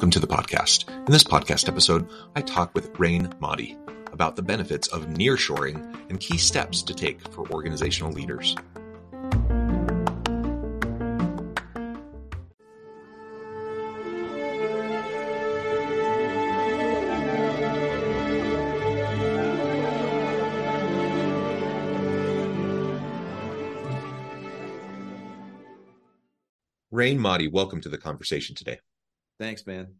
Welcome to the podcast. In this podcast episode, I talk with Raine Mahdi about the benefits of nearshoring and key steps to take for organizational leaders. Raine Mahdi, welcome to the conversation today. Thanks, man.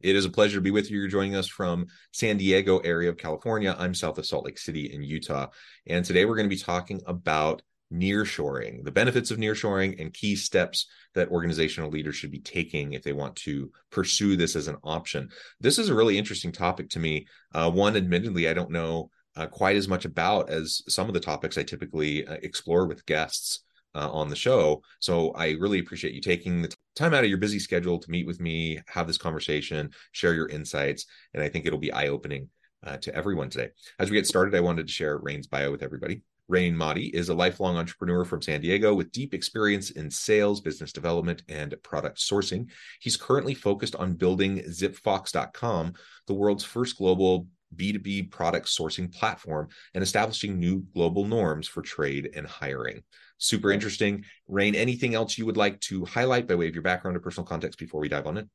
It is a pleasure to be with you. You're joining us from San Diego area of California. I'm south of Salt Lake City in Utah. And today we're going to be talking about nearshoring, the benefits of nearshoring and key steps that organizational leaders should be taking if they want to pursue this as an option. This is a really interesting topic to me. Uh, one, admittedly, I don't know uh, quite as much about as some of the topics I typically uh, explore with guests uh, on the show. So I really appreciate you taking the time out of your busy schedule to meet with me, have this conversation, share your insights, and I think it'll be eye opening uh, to everyone today. As we get started, I wanted to share Raine's bio with everybody. Raine Mahdi is a lifelong entrepreneur from San Diego with deep experience in sales, business development, and product sourcing. He's currently focused on building zipfox.com, the world's first global B2B product sourcing platform, and establishing new global norms for trade and hiring super interesting. Raine, anything else you would like to highlight by way of your background or personal context before we dive on it?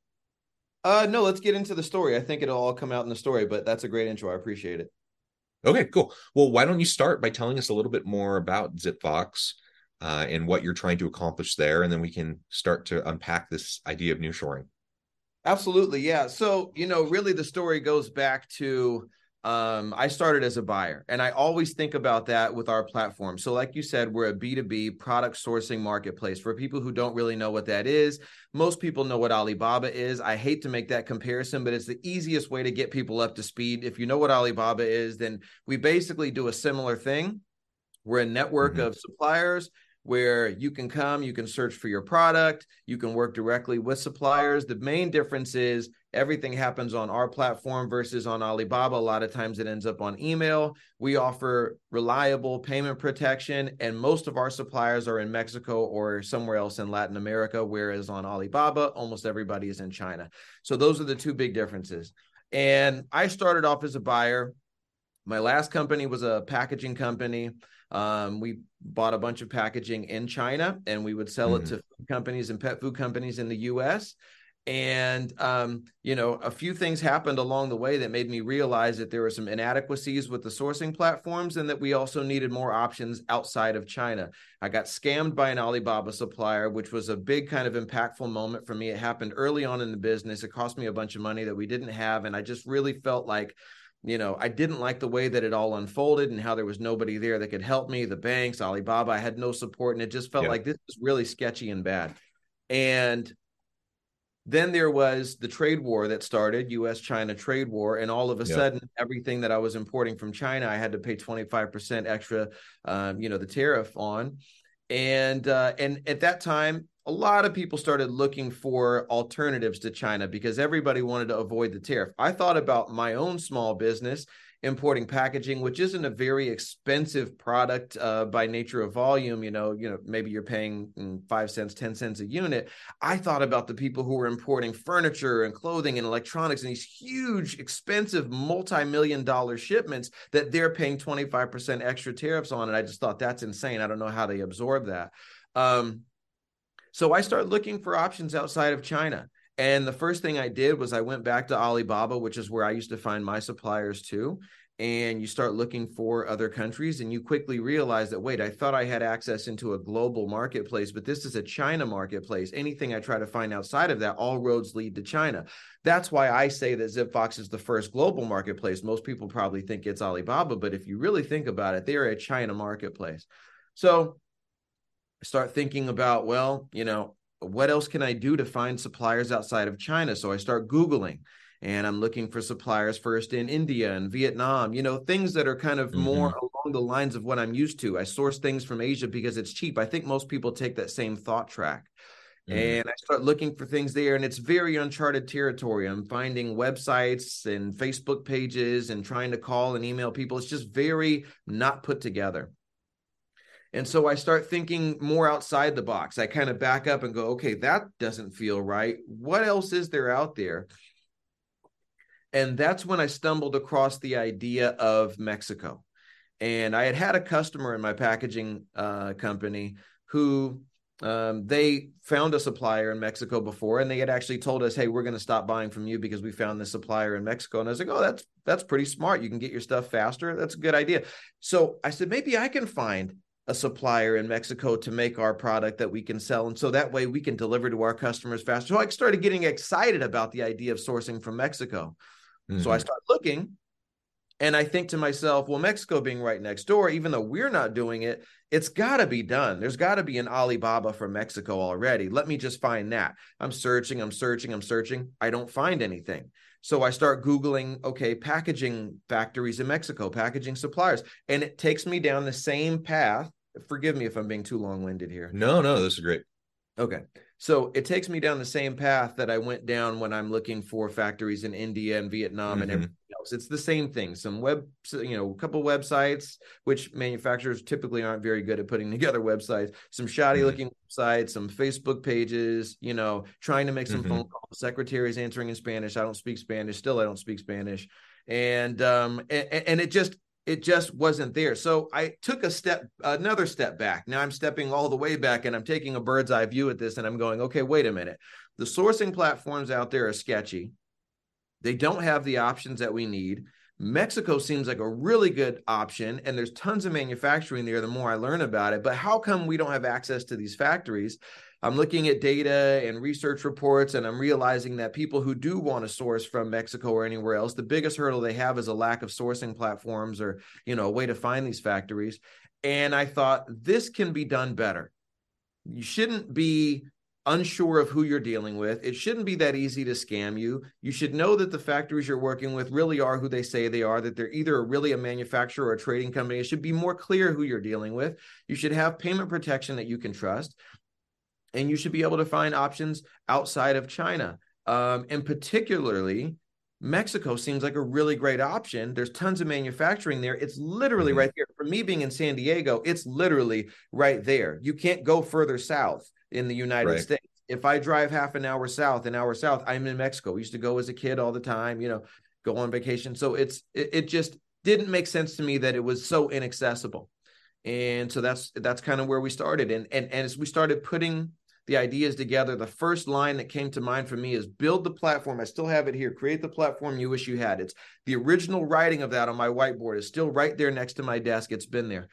Uh, no, let's get into the story. I think it'll all come out in the story, but that's a great intro. I appreciate it. Okay, cool. Well, why don't you start by telling us a little bit more about ZipFox uh, and what you're trying to accomplish there, and then we can start to unpack this idea of nearshoring. Absolutely, yeah. So you know, really, the story goes back to um, I started as a buyer, and I always think about that with our platform. So, like you said, we're a B2B product sourcing marketplace. For people who don't really know what that is, most people know what Alibaba is. I hate to make that comparison, but it's the easiest way to get people up to speed. If you know what Alibaba is, then we basically do a similar thing. We're a network mm-hmm. of suppliers where you can come, you can search for your product, you can work directly with suppliers. The main difference is everything happens on our platform versus on Alibaba. A lot of times it ends up on email. We offer reliable payment protection, and most of our suppliers are in Mexico or somewhere else in Latin America, whereas on Alibaba, almost everybody is in China. So those are the two big differences. And I started off as a buyer. My last company was a packaging company. Um, we bought a bunch of packaging in China and we would sell mm-hmm. it to companies and pet food companies in the US. And, um, you know, a few things happened along the way that made me realize that there were some inadequacies with the sourcing platforms and that we also needed more options outside of China. I got scammed by an Alibaba supplier, which was a big kind of impactful moment for me. It happened early on in the business. It cost me a bunch of money that we didn't have. And I just really felt like, you know, I didn't like the way that it all unfolded and how there was nobody there that could help me. The banks, Alibaba, I had no support, and it just felt yeah. like this was really sketchy and bad. And then there was the trade war that started, US China trade war. And all of a yeah. sudden, everything that I was importing from China, I had to pay 25% extra, um, you know, the tariff on. And uh, and at that time, a lot of people started looking for alternatives to China because everybody wanted to avoid the tariff. I thought about my own small business importing packaging, which isn't a very expensive product uh, by nature of volume. You know, you know, maybe you're paying mm, five cents, ten cents a unit. I thought about the people who were importing furniture and clothing and electronics and these huge, expensive, multi-million dollar shipments that they're paying 25% extra tariffs on. And I just thought that's insane. I don't know how they absorb that. Um, so I started looking for options outside of China. And the first thing I did was I went back to Alibaba, which is where I used to find my suppliers too. and you start looking for other countries and you quickly realize that wait i thought i had access into a global marketplace but this is a china marketplace. Anything i try to find outside of that all roads lead to china. That's why i say that zipfox is the first global marketplace. Most people probably think it's alibaba but if you really think about it they're a china marketplace. So start thinking about well you know what else can i do to find suppliers outside of china so i start googling and I'm looking for suppliers first in India and Vietnam, you know, things that are kind of mm-hmm. more along the lines of what I'm used to. I source things from Asia because it's cheap. I think most people take that same thought track. Mm-hmm. And I start looking for things there, and it's very uncharted territory. I'm finding websites and Facebook pages and trying to call and email people. It's just very not put together. And so I start thinking more outside the box. I kind of back up and go, okay, that doesn't feel right. What else is there out there? and that's when I stumbled across the idea of Mexico. And I had had a customer in my packaging uh, company who um, they found a supplier in Mexico before, and they had actually told us, "Hey, we're going to stop buying from you because we found this supplier in Mexico." And I was like, "Oh, that's that's pretty smart. You can get your stuff faster. That's a good idea." So I said, maybe I can find a supplier in Mexico to make our product that we can sell. And so that way we can deliver to our customers faster. So I started getting excited about the idea of sourcing from Mexico. Mm-hmm. So I mm-hmm. start looking and I think to myself, well, Mexico being right next door, even though we're not doing it, it's got to be done. There's got to be an Alibaba from Mexico already. Let me just find that. I'm searching, I'm searching, I'm searching. I don't find anything. So I start Googling, okay, packaging factories in Mexico, packaging suppliers. And it takes me down the same path. Forgive me if I'm being too long winded here. No, no, this is great. Okay. So it takes me down the same path that I went down when I'm looking for factories in India and Vietnam mm-hmm. and else. It's the same thing. Some web, you know, a couple websites, which manufacturers typically aren't very good at putting together websites, some shoddy mm-hmm. looking websites, some Facebook pages, you know, trying to make some mm-hmm. phone calls, secretaries answering in Spanish. I don't speak Spanish. Still, I don't speak Spanish. And um and, and it just it just wasn't there. So I took a step, another step back. Now I'm stepping all the way back and I'm taking a bird's eye view at this and I'm going, okay, wait a minute. The sourcing platforms out there are sketchy. They don't have the options that we need. Mexico seems like a really good option, and there's tons of manufacturing there the more I learn about it. But how come we don't have access to these factories? I'm looking at data and research reports, and I'm realizing that people who do want to source from Mexico or anywhere else, the biggest hurdle they have is a lack of sourcing platforms or you know a way to find these factories. And I thought this can be done better. You shouldn't be unsure of who you're dealing with. It shouldn't be that easy to scam you. You should know that the factories you're working with really are who they say they are, that they're either really a manufacturer or a trading company. It should be more clear who you're dealing with. You should have payment protection that you can trust and you should be able to find options outside of China. Um, and particularly, Mexico seems like a really great option. There's tons of manufacturing there. It's literally mm-hmm. right there. For me being in San Diego, it's literally right there. You can't go further south in the United right. States. If I drive half an hour south, an hour south, I'm in Mexico. We used to go as a kid all the time, you know, go on vacation. So it's it, it just didn't make sense to me that it was so inaccessible. And so that's that's kind of where we started. And and, and as we started putting the ideas together, the first line that came to mind for me is build the platform. I still have it here. Create the platform you wish you had. It's the original writing of that on my whiteboard is still right there next to my desk. It's been there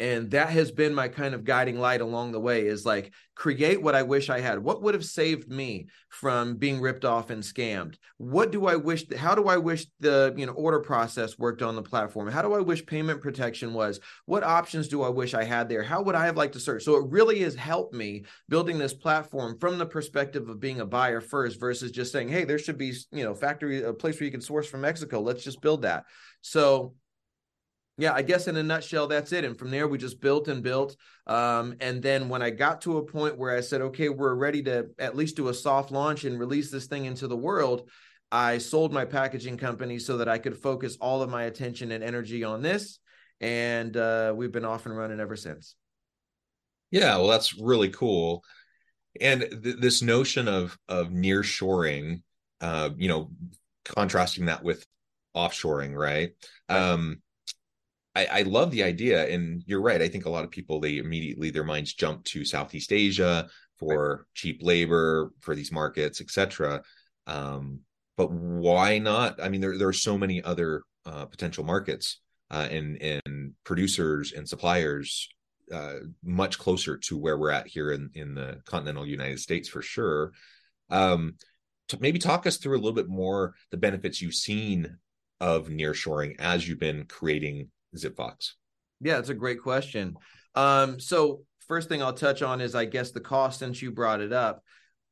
and that has been my kind of guiding light along the way is like create what i wish i had. What would have saved me from being ripped off and scammed? What do i wish how do i wish the you know order process worked on the platform? How do i wish payment protection was? What options do i wish i had there? How would i have liked to search? So it really has helped me building this platform from the perspective of being a buyer first versus just saying hey there should be you know factory a place where you can source from mexico. Let's just build that. So yeah, I guess in a nutshell, that's it. And from there, we just built and built. Um, and then when I got to a point where I said, okay, we're ready to at least do a soft launch and release this thing into the world, I sold my packaging company so that I could focus all of my attention and energy on this. And uh, we've been off and running ever since. Yeah, well, that's really cool. And th- this notion of of near shoring, uh, you know, contrasting that with offshoring, right? right. Um, I, I, love the idea, and you're right. I think a lot of people they immediately their minds jump to Southeast Asia for right. cheap labor for these markets, etc. Um, but why not? I mean, there there are so many other uh, potential markets uh, and and producers and suppliers uh, much closer to where we're at here in in the continental United States for sure. Um, maybe talk us through a little bit more the benefits you've seen of nearshoring as you've been creating ZipFox. Yeah, it's a great question. Um, so first thing I'll touch on is I guess the cost since you brought it up.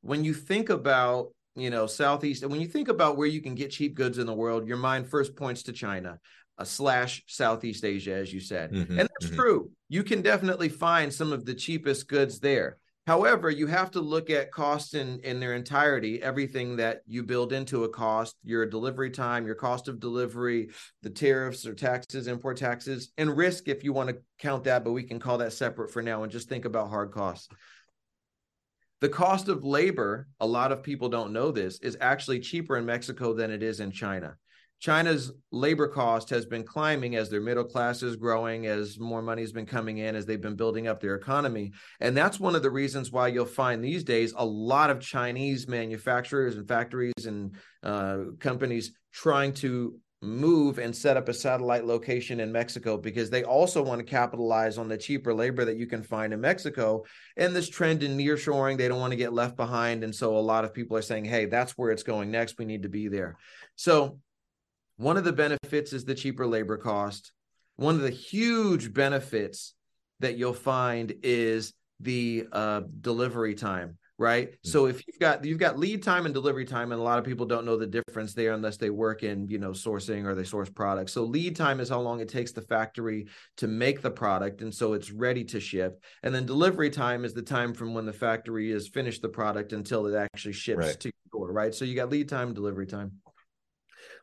When you think about you know southeast and when you think about where you can get cheap goods in the world your mind first points to china uh, slash Southeast Asia, as you said. Mm-hmm, and that's mm-hmm. true. You can definitely find some of the cheapest goods there. However, you have to look at costs in, in their entirety, everything that you build into a cost, your delivery time, your cost of delivery, the tariffs or taxes, import taxes, and risk if you want to count that, but we can call that separate for now and just think about hard costs. The cost of labor, a lot of people don't know this, is actually cheaper in Mexico than it is in China. China's labor cost has been climbing as their middle class is growing, as more money has been coming in, as they've been building up their economy. And that's one of the reasons why you'll find these days a lot of Chinese manufacturers and factories and uh, companies trying to move and set up a satellite location in Mexico because they also want to capitalize on the cheaper labor that you can find in Mexico. And this trend in nearshoring, they don't want to get left behind. And so a lot of people are saying, hey, that's where it's going next. We need to be there. So one of the benefits is the cheaper labor cost. One of the huge benefits that you'll find is the uh, delivery time right mm-hmm. so if you've got you've got lead time and delivery time and a lot of people don't know the difference there unless they work in you know sourcing or they source products so lead time is how long it takes the factory to make the product and so it's ready to ship and then delivery time is the time from when the factory has finished the product until it actually ships right. to your door right so you got lead time delivery time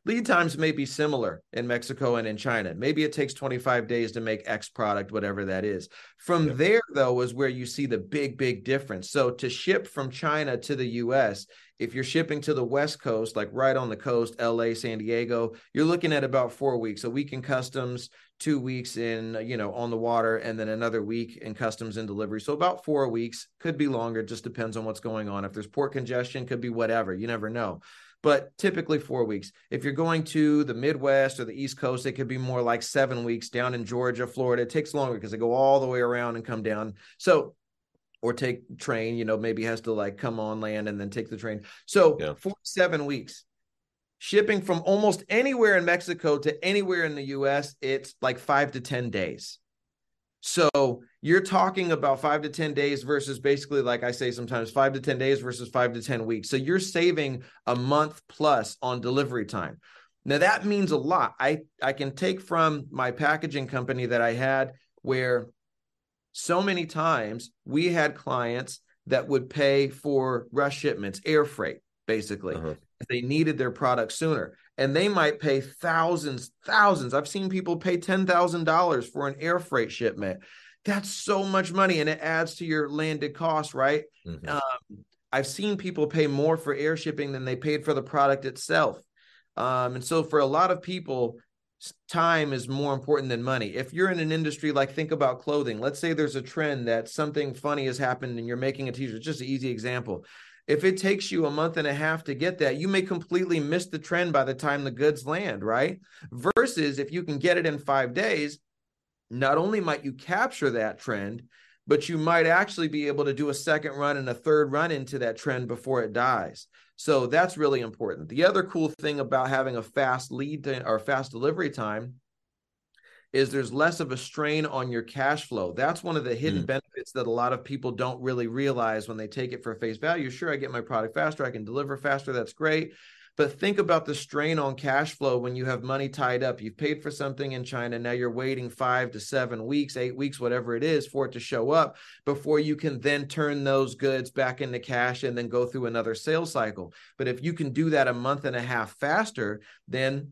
lead times may be similar in Mexico and in China. Maybe it takes 25 days to make X product, whatever that is. From there, though, is where you see the big, big difference. So to ship from China to the US, if you're shipping to the West Coast, like right on the coast, LA, San Diego, you're looking at about four weeks, a week in customs, two weeks in, you know, on the water, and then another week in customs and delivery. So about four weeks, could be longer, just depends on what's going on. If there's port congestion, could be whatever. You never know but typically four weeks. If you're going to the Midwest or the East Coast, it could be more like seven weeks down in Georgia, Florida. It takes longer because they go all the way around and come down. So, or take train, you know, maybe has to like come on land and then take the train. So, yeah. four seven weeks. Shipping from almost anywhere in Mexico to anywhere in the US, it's like five to 10 days. So you're talking about five to 10 days versus basically, like I say sometimes, five to 10 days versus five to 10 weeks. So you're saving a month plus on delivery time. Now that means a lot. I, I can take from my packaging company that I had where so many times we had clients that would pay for rush shipments, air freight, basically. Uh-huh. They needed their product sooner and they might pay thousands, thousands. I've seen people pay $10,000 for an air freight shipment. That's so much money and it adds to your landed cost, right? Mm-hmm. Um, I've seen people pay more for air shipping than they paid for the product itself. Um, and so for a lot of people, time is more important than money. If you're in an industry like think about clothing, let's say there's a trend that something funny has happened and you're making a t-shirt, just an easy example. If it takes you a month and a half to get that, you may completely miss the trend by the time the goods land, right? Versus if you can get it in five days, not only might you capture that trend, but you might actually be able to do a second run and a third run into that trend before it dies. So that's really important. The other cool thing about having a fast lead or fast delivery time is there's less of a strain on your cash flow. That's one of the hidden mm. benefits that a lot of people don't really realize when they take it for face value. Sure, I get my product faster, I can deliver faster, that's great. But think about the strain on cash flow when you have money tied up. You've paid for something in China. Now you're waiting five to seven weeks, eight weeks, whatever it is, for it to show up before you can then turn those goods back into cash and then go through another sales cycle. But if you can do that a month and a half faster, then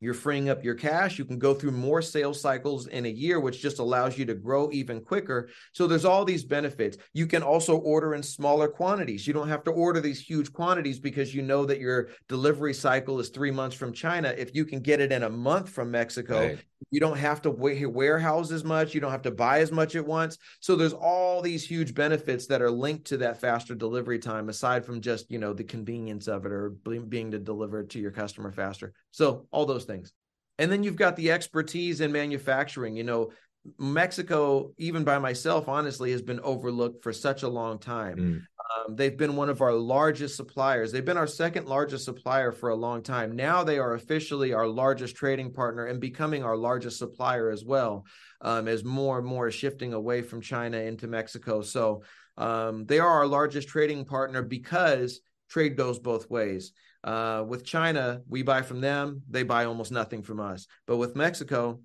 you're freeing up your cash. You can go through more sales cycles in a year, which just allows you to grow even quicker. So there's all these benefits. You can also order in smaller quantities. You don't have to order these huge quantities because you know that your delivery cycle is three months from China. If you can get it in a month from Mexico, right. you don't have to warehouse as much. You don't have to buy as much at once. So there's all these huge benefits that are linked to that faster delivery time, aside from just you know the convenience of it or being to deliver it to your customer faster. So all those things. And then you've got the expertise in manufacturing. You know, Mexico, even by myself, honestly, has been overlooked for such a long time. Mm. Um, they've been one of our largest suppliers. They've been our second largest supplier for a long time. Now they are officially our largest trading partner and becoming our largest supplier as well, um, as more and more is shifting away from China into Mexico. So um, they are our largest trading partner because trade goes both ways. Uh, with China, we buy from them, they buy almost nothing from us. But with Mexico,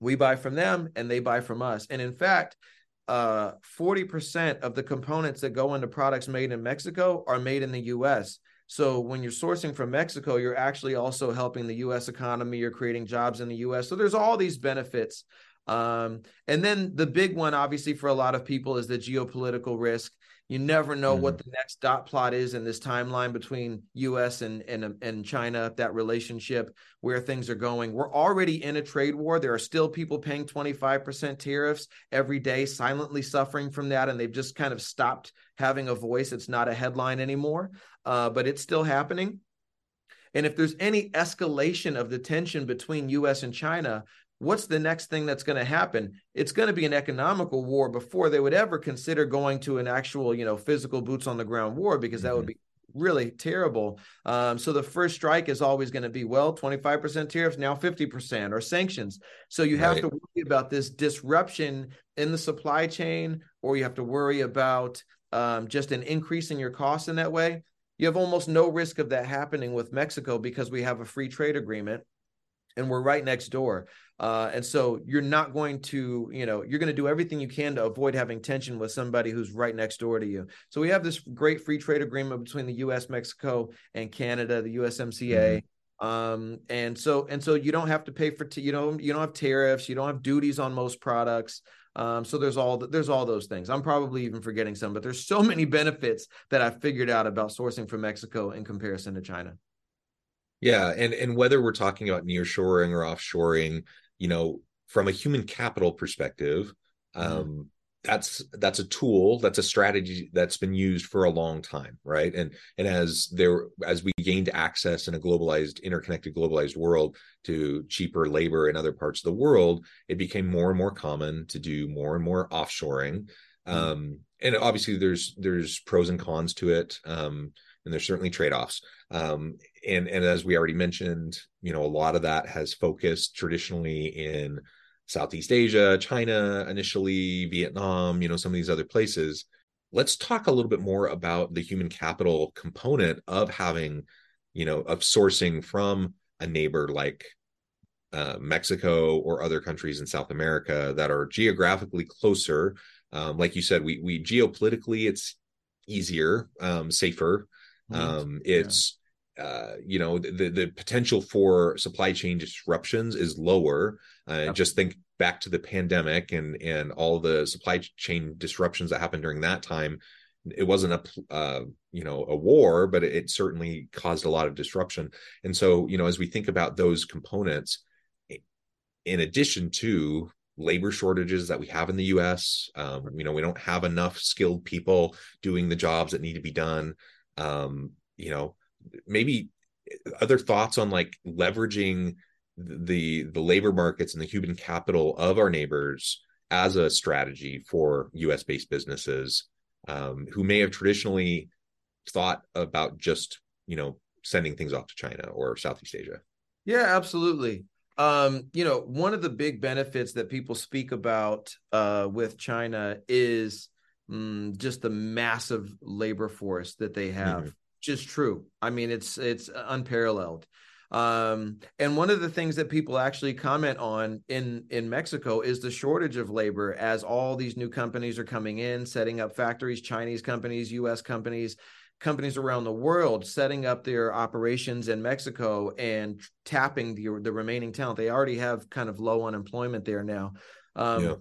we buy from them and they buy from us. And in fact, uh, 40% of the components that go into products made in Mexico are made in the US. So when you're sourcing from Mexico, you're actually also helping the US economy, you're creating jobs in the US. So there's all these benefits. Um, and then the big one, obviously, for a lot of people is the geopolitical risk. You never know mm-hmm. what the next dot plot is in this timeline between U.S. and, and and China. That relationship, where things are going. We're already in a trade war. There are still people paying 25% tariffs every day, silently suffering from that, and they've just kind of stopped having a voice. It's not a headline anymore, uh, but it's still happening. And if there's any escalation of the tension between US and China, what's the next thing that's going to happen it's going to be an economical war before they would ever consider going to an actual you know physical boots on the ground war because that mm-hmm. would be really terrible um, so the first strike is always going to be well 25% tariffs now 50% or sanctions so you have right. to worry about this disruption in the supply chain or you have to worry about um, just an increase in your costs in that way you have almost no risk of that happening with mexico because we have a free trade agreement and we're right next door. Uh, and so you're not going to, you know, you're going to do everything you can to avoid having tension with somebody who's right next door to you. So we have this great free trade agreement between the U.S., Mexico, and Canada, the USMCA. Mm-hmm. Um, and so and so you don't have to pay for t- you know you don't have tariffs, you don't have duties on most products. Um, so there's all there's all those things. I'm probably even forgetting some, but there's so many benefits that I've figured out about sourcing from Mexico in comparison to China. Yeah, and and whether we're talking about nearshoring or offshoring, you know, from a human capital perspective, mm-hmm. um, that's that's a tool, that's a strategy that's been used for a long time, right? And and as there as we gained access in a globalized, interconnected, globalized world to cheaper labor in other parts of the world, it became more and more common to do more and more offshoring. Mm-hmm. Um, and obviously, there's there's pros and cons to it. Um, and there's certainly trade-offs. Um, and and as we already mentioned you know a lot of that has focused traditionally in southeast asia china initially vietnam you know some of these other places. Let's talk a little bit more about the human capital component of having you know of sourcing from a neighbor like uh, mexico or other countries in south america that are geographically closer. Um, like you said we we geopolitically it's easier um, safer um, it's yeah. uh, you know the the potential for supply chain disruptions is lower. Uh, yep. Just think back to the pandemic and and all the supply chain disruptions that happened during that time. It wasn't a uh, you know a war, but it, it certainly caused a lot of disruption. And so you know as we think about those components, in addition to labor shortages that we have in the US. Um, you know, we don't have enough skilled people doing the jobs that need to be done um, you know, maybe other thoughts on like leveraging the the labor markets and the human capital of our neighbors as a strategy for US based businesses um, who may have traditionally thought about just you know sending things off to China or Southeast Asia. Yeah, absolutely. Um, you know, one of the big benefits that people speak about uh, with China is mm, just the massive labor force that they have. Mm-hmm. Just true. I mean, it's it's unparalleled. Um, and one of the things that people actually comment on in in Mexico is the shortage of labor as all these new companies are coming in, setting up factories, Chinese companies, U.S. companies, companies around the world setting up their operations in Mexico and tapping the the remaining talent. They already have kind of low unemployment there now. Um, yeah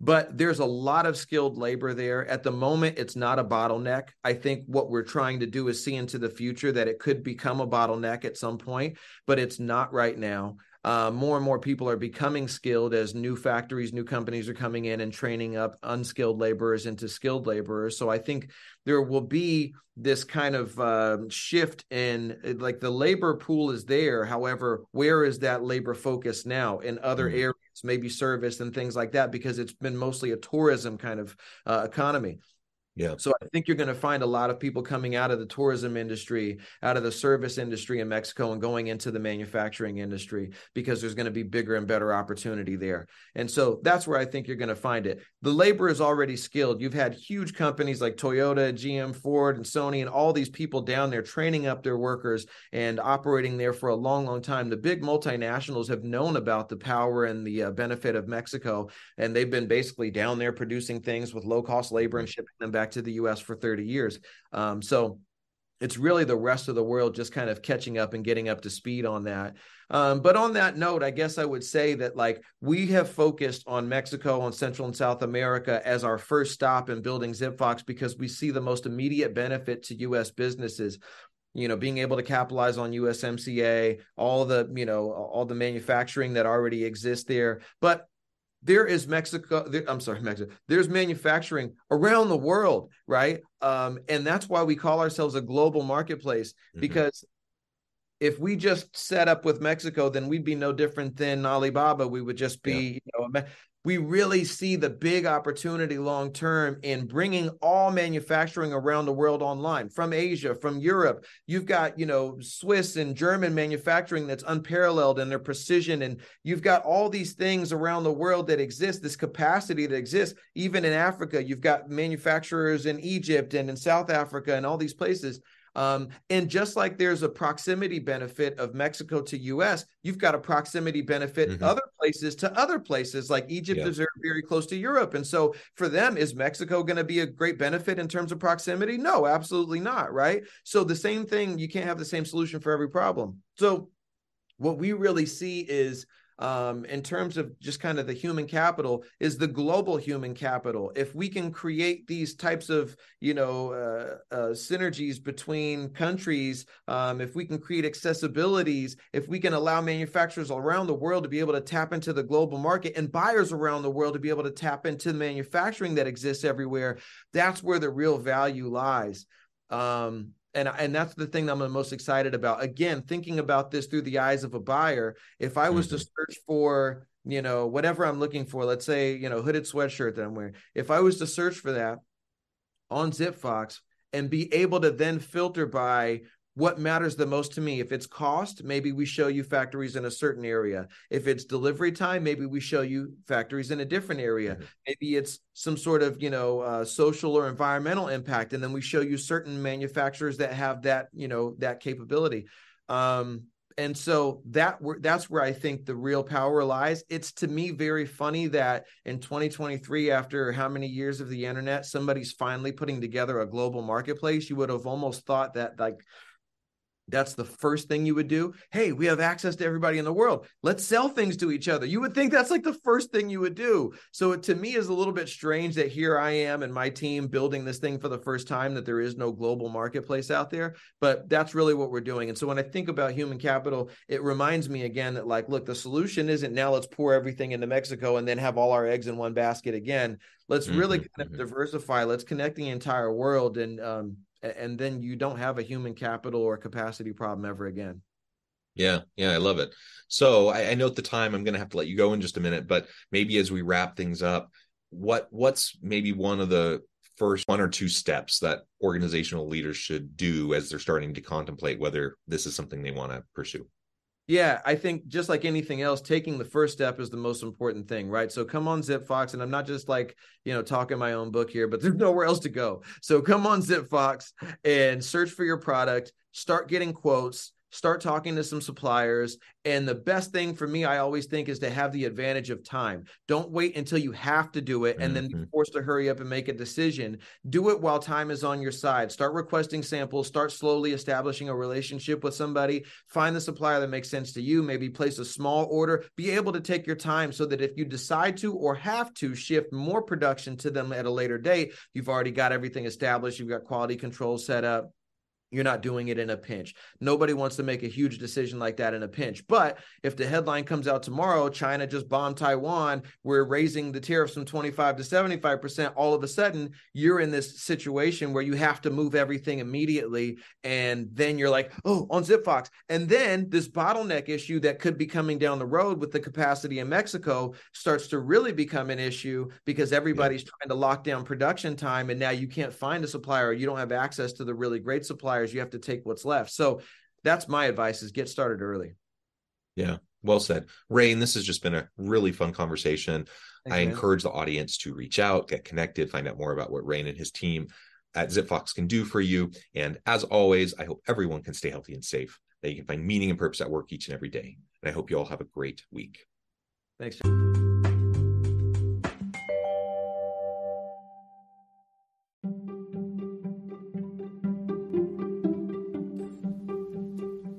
but there's a lot of skilled labor there. At the moment, it's not a bottleneck. I think what we're trying to do is see into the future that it could become a bottleneck at some point, but it's not right now. Uh, more and more people are becoming skilled as new factories, new companies are coming in and training up unskilled laborers into skilled laborers. So I think there will be this kind of uh, shift in like the labor pool is there. However, where is that labor focus now in other mm-hmm. areas, maybe service and things like that, because it's been mostly a tourism kind of uh, economy. Yeah. So I think you're going to find a lot of people coming out of the tourism industry, out of the service industry in Mexico and going into the manufacturing industry because there's going to be bigger and better opportunity there. And so that's where I think you're going to find it. The labor is already skilled. You've had huge companies like Toyota, GM, Ford, and Sony, and all these people down there training up their workers and operating there for a long, long time. The big multinationals have known about the power and the uh, benefit of Mexico, and they've been basically down there producing things with low cost labor and shipping them back back to the US for 30 years. Um, so it's really the rest of the world just kind of catching up and getting up to speed on that. Um, but on that note, I guess I would say that like we have focused on Mexico, on Central and South America as our first stop in building ZipFox because we see the most immediate benefit to U.S. businesses you know being able to capitalize on USMCA all the you know all the manufacturing that already exists there but there is Mexico. There, I'm sorry, Mexico. There's manufacturing around the world, right? Um, and that's why we call ourselves a global marketplace mm-hmm. because if we just set up with Mexico, then we'd be no different than Alibaba. We would just be, yeah. you know, we really see the big opportunity long term in bringing all manufacturing around the world online from Asia, from Europe. You've got, you know, Swiss and German manufacturing that's unparalleled in their precision. And you've got all these things around the world that exist, this capacity that exists. Even in Africa, you've got manufacturers in Egypt and in South Africa and all these places um, and just like there's a proximity benefit of Mexico to US, you've got a proximity benefit mm-hmm. other places to other places. Like Egypt yeah. is very, very close to Europe. And so for them, is Mexico going to be a great benefit in terms of proximity? No, absolutely not. Right. So the same thing, you can't have the same solution for every problem. So what we really see is um, in terms of just kind of the human capital is the global human capital. If we can create these types of, you know, uh, uh, synergies between countries, um, if we can create accessibilities, if we can allow manufacturers around the world to be able to tap into the global market and buyers around the world to be able to tap into the manufacturing that exists everywhere, that's where the real value lies. Um, and and that's the thing that I'm the most excited about. Again, thinking about this through the eyes of a buyer, if I was mm-hmm. to search for you know whatever I'm looking for, let's say you know hooded sweatshirt that I'm wearing, if I was to search for that on ZipFox and be able to then filter by what matters the most to me. If it's cost, maybe we show you factories in a certain area. If it's delivery time, maybe we show you factories in a different area. Mm-hmm. Maybe it's some sort of you know uh, social or environmental impact, and then we show you certain manufacturers that have that you know that capability. Um, and so that that's where I think the real power lies. It's to me very funny that in 2023, after how many years of the internet, somebody's finally putting together a global marketplace. You would have almost thought that like that's the first thing you would do. Hey, we have access to everybody in the world. Let's sell things to each other. You would think that's like the first thing you would do. So it, to me is a little bit strange that here I am and my team building this thing for the first time that there is no global marketplace out there, but that's really what we're doing. And so when I think about human capital, it reminds me again that like look, the solution isn't now let's pour everything into Mexico and then have all our eggs in one basket again. Let's mm-hmm, really kind of mm-hmm. diversify. Let's connect the entire world and um, and then you don't have a human capital or capacity problem ever again. Yeah, yeah, I love it. So I, I note the time. I'm going to have to let you go in just a minute, but maybe as we wrap things up, what what's maybe one of the first one or two steps that organizational leaders should do as they're starting to contemplate whether this is something they want to pursue? Yeah, I think just like anything else, taking the first step is the most important thing, right? So come on ZipFox, and I'm not just like, you know, talking my own book here, but there's nowhere else to go. So come on ZipFox and search for your product, start getting quotes, start talking to some suppliers and the best thing for me i always think is to have the advantage of time. Don't wait until you have to do it and mm-hmm. then be mm-hmm. forced to hurry up and make a decision. Do it while time is on your side. Start requesting samples. Start slowly establishing a relationship with somebody. Find the supplier that makes sense to you. Maybe place a small order. Be able to take your time so that if you decide to or have to shift more production to them at a later date you've already got everything established. You've got quality control set up you're not doing it in a pinch. Nobody wants to make a huge decision like that in a pinch. But if the headline comes out tomorrow, China just bombed Taiwan, we're raising the tariffs from 25 to 75%, all of a sudden you're in this situation where you have to move everything immediately. And then you're like, oh, on ZipFox. And then this bottleneck issue that could be coming down the road with the capacity in Mexico starts to really become an issue because everybody's yeah. trying to lock down production time. And now you can't find a supplier, you don't have access to the really great supplier you have to take what's left. So that's my advice is get started early. Yeah. Well said. Raine, this has just been a really fun conversation. Thanks, I man. encourage the audience to reach out, get connected, find out more about what Raine and his team at ZipFox can do for you. And as always, I hope everyone can stay healthy and safe, that you can find meaning and purpose at work each and every day. And I hope you all have a great week. Thanks.